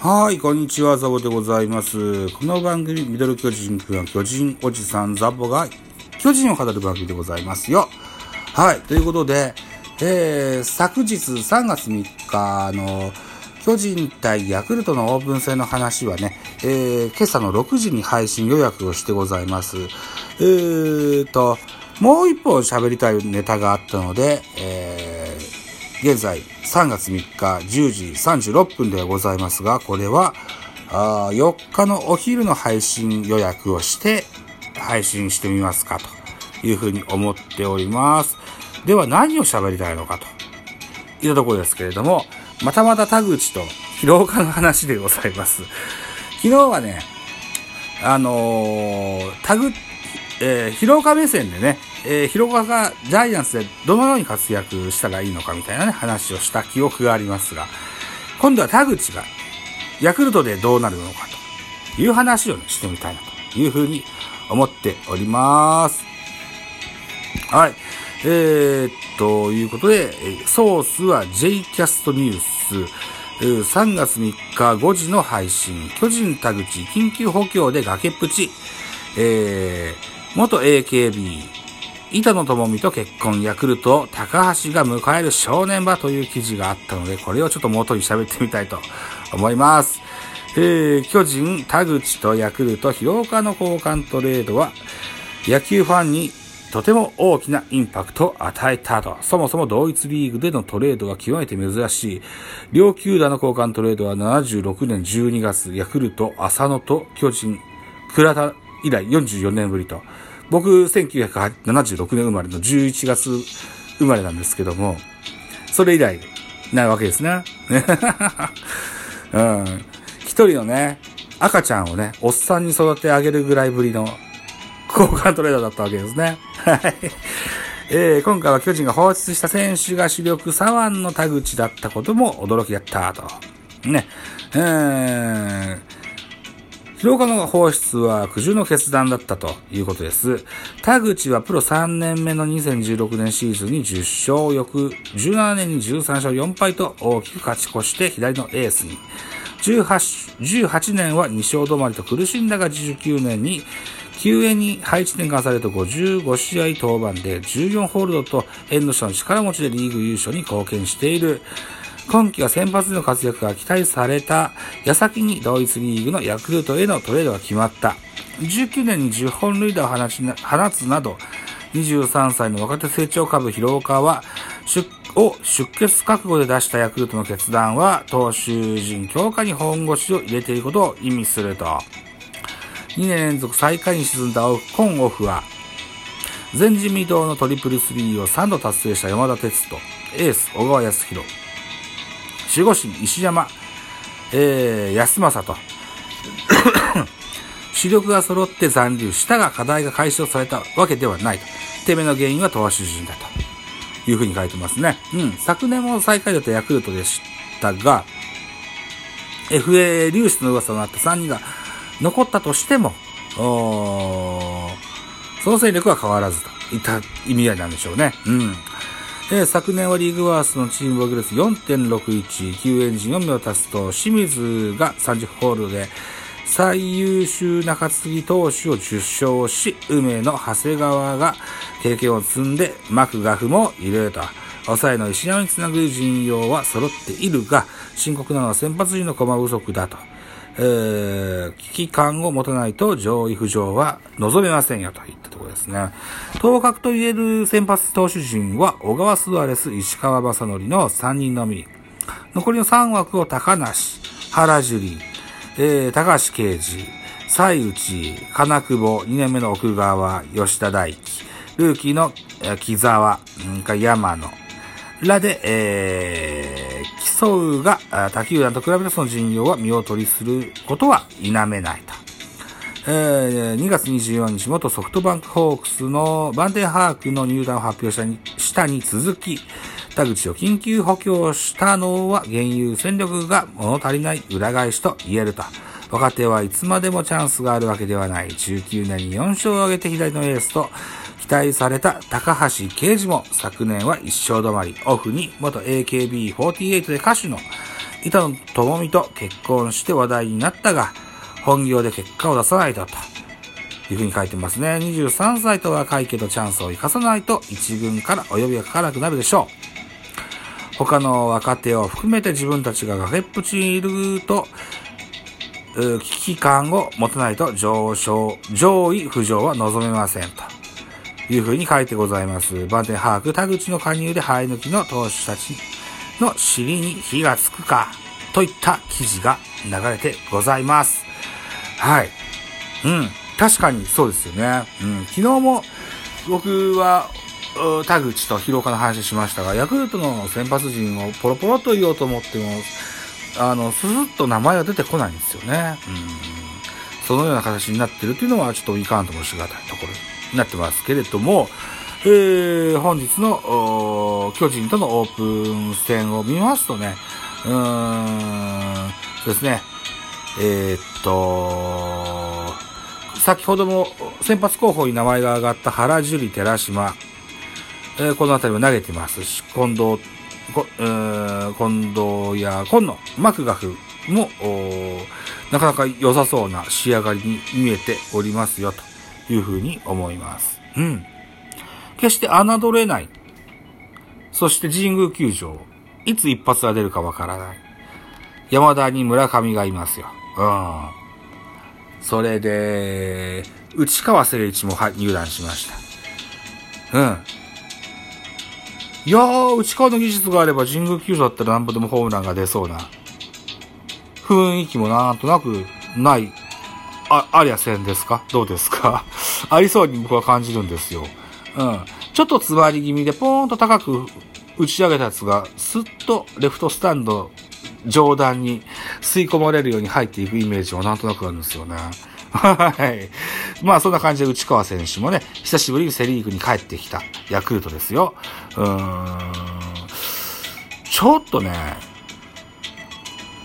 はい、こんにちは、ザボでございます。この番組、ミドル巨人くんは巨人おじさんザボが巨人を語る番組でございますよ。はい、ということで、えー、昨日3月3日の巨人対ヤクルトのオープン戦の話はね、えー、今朝の6時に配信予約をしてございます。えーと、もう一本喋りたいネタがあったので、えー、現在3月3日10時36分ではございますが、これはあ4日のお昼の配信予約をして配信してみますかというふうに思っております。では何を喋りたいのかというところですけれども、またまた田口と広岡の話でございます。昨日はね、あのー、タグ、えー、広岡目線でね、えー、広岡がジャイアンツでどのように活躍したらいいのかみたいなね、話をした記憶がありますが、今度は田口がヤクルトでどうなるのかという話を、ね、してみたいなというふうに思っております。はい。えー、ということで、ソースは J キャストニュース。3月3日5時の配信。巨人田口緊急補強で崖っぷち。えー、元 AKB 板野友美と結婚、ヤクルト、高橋が迎える正念場という記事があったので、これをちょっと元に喋ってみたいと思います。えー、巨人、田口とヤクルト、広岡の交換トレードは、野球ファンにとても大きなインパクトを与えたと。そもそも同一リーグでのトレードが極めて珍しい。両球団の交換トレードは76年12月、ヤクルト、浅野と巨人、倉田以来44年ぶりと。僕、1976年生まれの11月生まれなんですけども、それ以来、ないわけですね。うん。一人のね、赤ちゃんをね、おっさんに育て上げるぐらいぶりの交換トレードだったわけですね。はい。えー、今回は巨人が放出した選手が主力左腕の田口だったことも驚きだったと。ね。えー、広岡の放出は苦渋の決断だったということです。田口はプロ3年目の2016年シーズンに10勝、翌17年に13勝4敗と大きく勝ち越して左のエースに。18, 18年は2勝止まりと苦しんだが19年に救援に配置転換された55試合登板で14ホールドと縁の下の力持ちでリーグ優勝に貢献している。今季は先発での活躍が期待された矢先に同一リーグのヤクルトへのトレードが決まった。19年に10本塁打を放ち放つなど、23歳の若手成長株広岡は、出を出血覚悟で出したヤクルトの決断は、投手陣強化に本腰を入れていることを意味すると。2年連続最下位に沈んだコンオフは、前人未到のトリプルスリーを3度達成した山田哲人、エース小川康弘、守護神石山、えー、安政と、主力が揃って残留したが課題が解消されたわけではないと。てめの原因は投手陣だというふうに書いてますね。うん。昨年も最下位だったヤクルトでしたが、FA 流出の噂となった3人が残ったとしても、その戦力は変わらずといった意味合いなんでしょうね。うん。えー、昨年はリーグワースのチーム防御率4.61、救援陣を目を足すと、清水が30ホールで最優秀中継ぎ投手を受賞し、梅の長谷川が経験を積んで、マクガフも入れると。抑えの石山につなぐ陣容は揃っているが、深刻なのは先発陣の駒不足だと。えー、危機感を持たないと上位浮上は望めませんよといったところですね。当確と言える先発投手陣は小川スアレス、石川正則の3人のみ。残りの3枠を高梨、原樹えー、高橋啓治、西内、金久保、2年目の奥川、吉田大輝、ルーキーの木沢、山野、らで、えー、競うが、他球団と比べてその陣容は見劣りすることは否めないと。えー、2月24日、元ソフトバンクホークスのバンデンハークの入団を発表したにしたに続き、田口を緊急補強したのは現有戦力が物足りない裏返しと言えると。若手はいつまでもチャンスがあるわけではない。19年に4勝を挙げて左のエースと、期待された高橋啓二も昨年は一勝止まり、オフに元 AKB48 で歌手の板野友美と結婚して話題になったが、本業で結果を出さないと、というふうに書いてますね。23歳と若いけどチャンスを生かさないと一軍からお呼びがかからなくなるでしょう。他の若手を含めて自分たちが崖っぷちにいると、危機感を持たないと上昇、上位浮上は望めませんと。いうふうに書いてございます。番手把握、田口の加入で生え抜きの投手たちの尻に火がつくか、といった記事が流れてございます。はい。うん。確かにそうですよね。うん。昨日も僕は、田口と広岡の話しましたが、ヤクルトの先発陣をポロポロと言おうと思っても、あの、スーッと名前が出てこないんですよね。うん。そのような形になってるというのは、ちょっといかんともしがたいところなってますけれども、えー、本日の巨人とのオープン戦を見ますとね、うーん、そうですね、えー、っと、先ほども先発候補に名前が挙がった原樹里、寺島、えー、この辺りも投げてますし、近藤、近藤や今野、マクガフも、なかなか良さそうな仕上がりに見えておりますよ、と。いうふうに思います。うん。決して侮れない。そして神宮球場、いつ一発が出るかわからない。山田に村上がいますよ。うん。それで、内川聖一も入団しました。うん。いやー、内川の技術があれば神宮球場だったら何歩でもホームランが出そうな雰囲気もなんとなくない、あ、ありゃせんですか？どうですか？ありそうに僕は感じるんですよ。うん。ちょっと詰まり気味でポーンと高く打ち上げたやつが、スッとレフトスタンド上段に吸い込まれるように入っていくイメージはなんとなくあるんですよね。はい。まあそんな感じで内川選手もね、久しぶりにセリーグに帰ってきたヤクルトですよ。うーん。ちょっとね、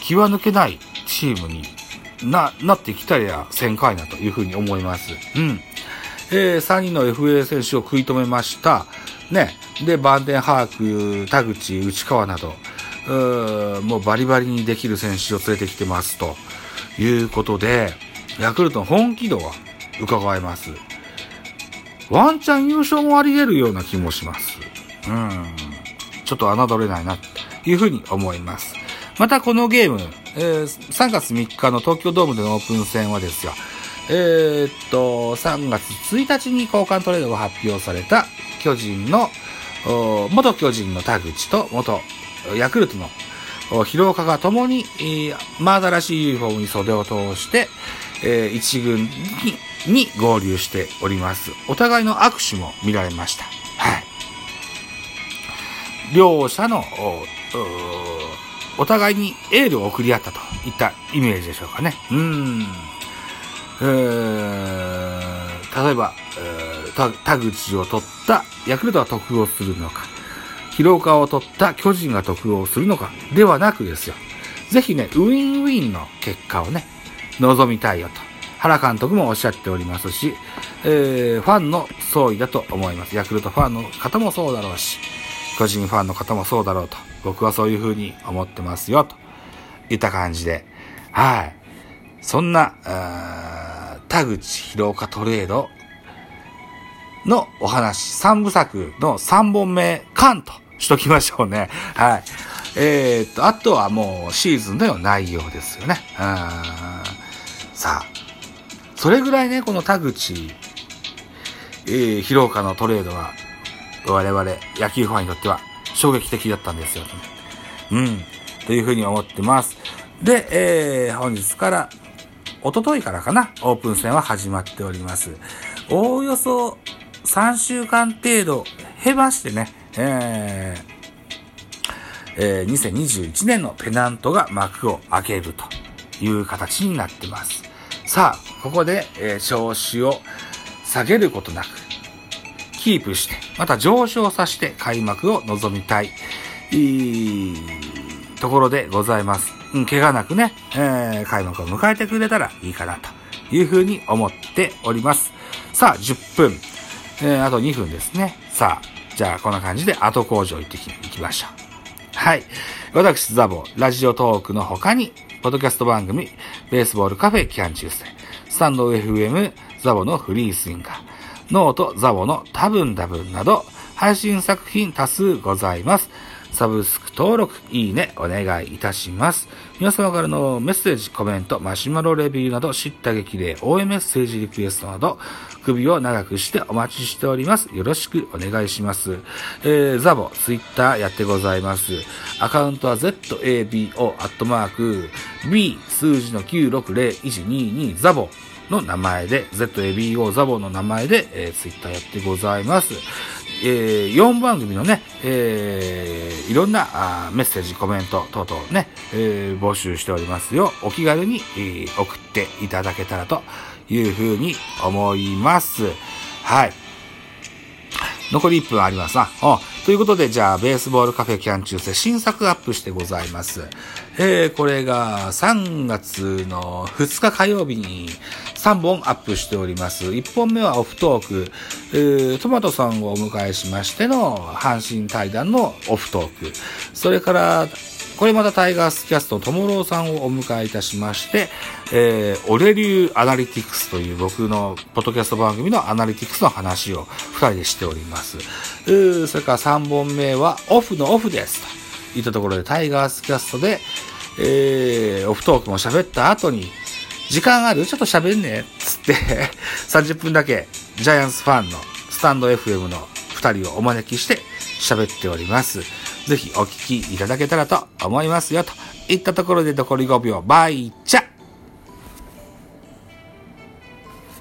気は抜けないチームにな、なってきたりやせんかいなというふうに思います。うん。えー、3人の FA 選手を食い止めました。ね。で、バンデンハーク、田口、内川など、うもうバリバリにできる選手を連れてきてますということで、ヤクルトの本気度は伺えます。ワンチャン優勝もあり得るような気もします。うん。ちょっと侮れないな、というふうに思います。またこのゲーム、えー、3月3日の東京ドームでのオープン戦はですよ、えー、っと、3月1日に交換トレードが発表された巨人の、元巨人の田口と元ヤクルトの広岡が共に、えー、真新しいユニフォームに袖を通して、えー、一軍にに合流しております。お互いの握手も見られました。はい。両者の、お互いにエールを送り合ったといったイメージでしょうかね。うん。えー、例えば、えー、田口を取ったヤクルトは得をするのか、広岡を取った巨人が得をするのか、ではなくですよ。ぜひね、ウィンウィンの結果をね、望みたいよと。原監督もおっしゃっておりますし、えー、ファンの総意だと思います。ヤクルトファンの方もそうだろうし、巨人ファンの方もそうだろうと。僕はそういうふうに思ってますよ、といった感じで。はい。そんな、田口広岡トレードのお話、三部作の3本目、カンとしときましょうね。はい。えー、っと、あとはもうシーズンの内容ですよね。うんさあ、それぐらいね、この田口、えー、広岡のトレードは、我々野球ファンにとっては衝撃的だったんですよ、うん。というふうに思ってます。で、えー、本日から、おとといからかな、オープン戦は始まっております。おおよそ3週間程度へばしてね、えーえー、2021年のペナントが幕を開けるという形になってます。さあ、ここで、えー、調子を下げることなく、キープして、また上昇させて開幕を望みたい、いいところでございます。うん、怪我なくね、えー、開幕を迎えてくれたらいいかなというふうに思っております。さあ、10分。えー、あと2分ですね。さあ、じゃあこんな感じで後工場行ってき、行きましょう。はい。私、ザボ、ラジオトークの他に、ポッドキャスト番組、ベースボールカフェキャン中世、スタンド FM、ザボのフリースインガー、 note、ザボの多分多分など、配信作品多数ございます。サブスク登録、いいね、お願いいたします。皆様からのメッセージ、コメント、マシュマロレビューなど、叱咤激励、応援メッセージリクエストなど、首を長くしてお待ちしております。よろしくお願いします。えー、ザボ、ツイッターやってございます。アカウントは ZABO、アットマーク、B、数字の9601222ザボの名前で、ZABO ザボの名前で、えー、ツイッターやってございます。えー、4番組のね、えー、いろんなあメッセージ、コメント等々ね、えー、募集しておりますよ。お気軽に、えー、送っていただけたらというふうに思います。はい。残り1分ありますな。ということで、じゃあ、ベースボールカフェキャン中世新作アップしてございます。えー、これが3月の2日火曜日に3本アップしております。1本目はオフトーク、えー、トマトさんをお迎えしましての阪神対談のオフトーク。それから、これまたタイガースキャストのトモローさんをお迎えいたしまして、えー、オレ流アナリティクスという僕のポッドキャスト番組のアナリティクスの話を2人でしております。それから3本目はオフのオフです。といったところでタイガースキャストで、えー、オフトークも喋った後に、時間ある？ちょっと喋んねつって 30分だけジャイアンツファンのスタンド FM の2人をお招きして喋っております。ぜひお聞きいただけたらと思いますよ。といったところで残り5秒、バイチャ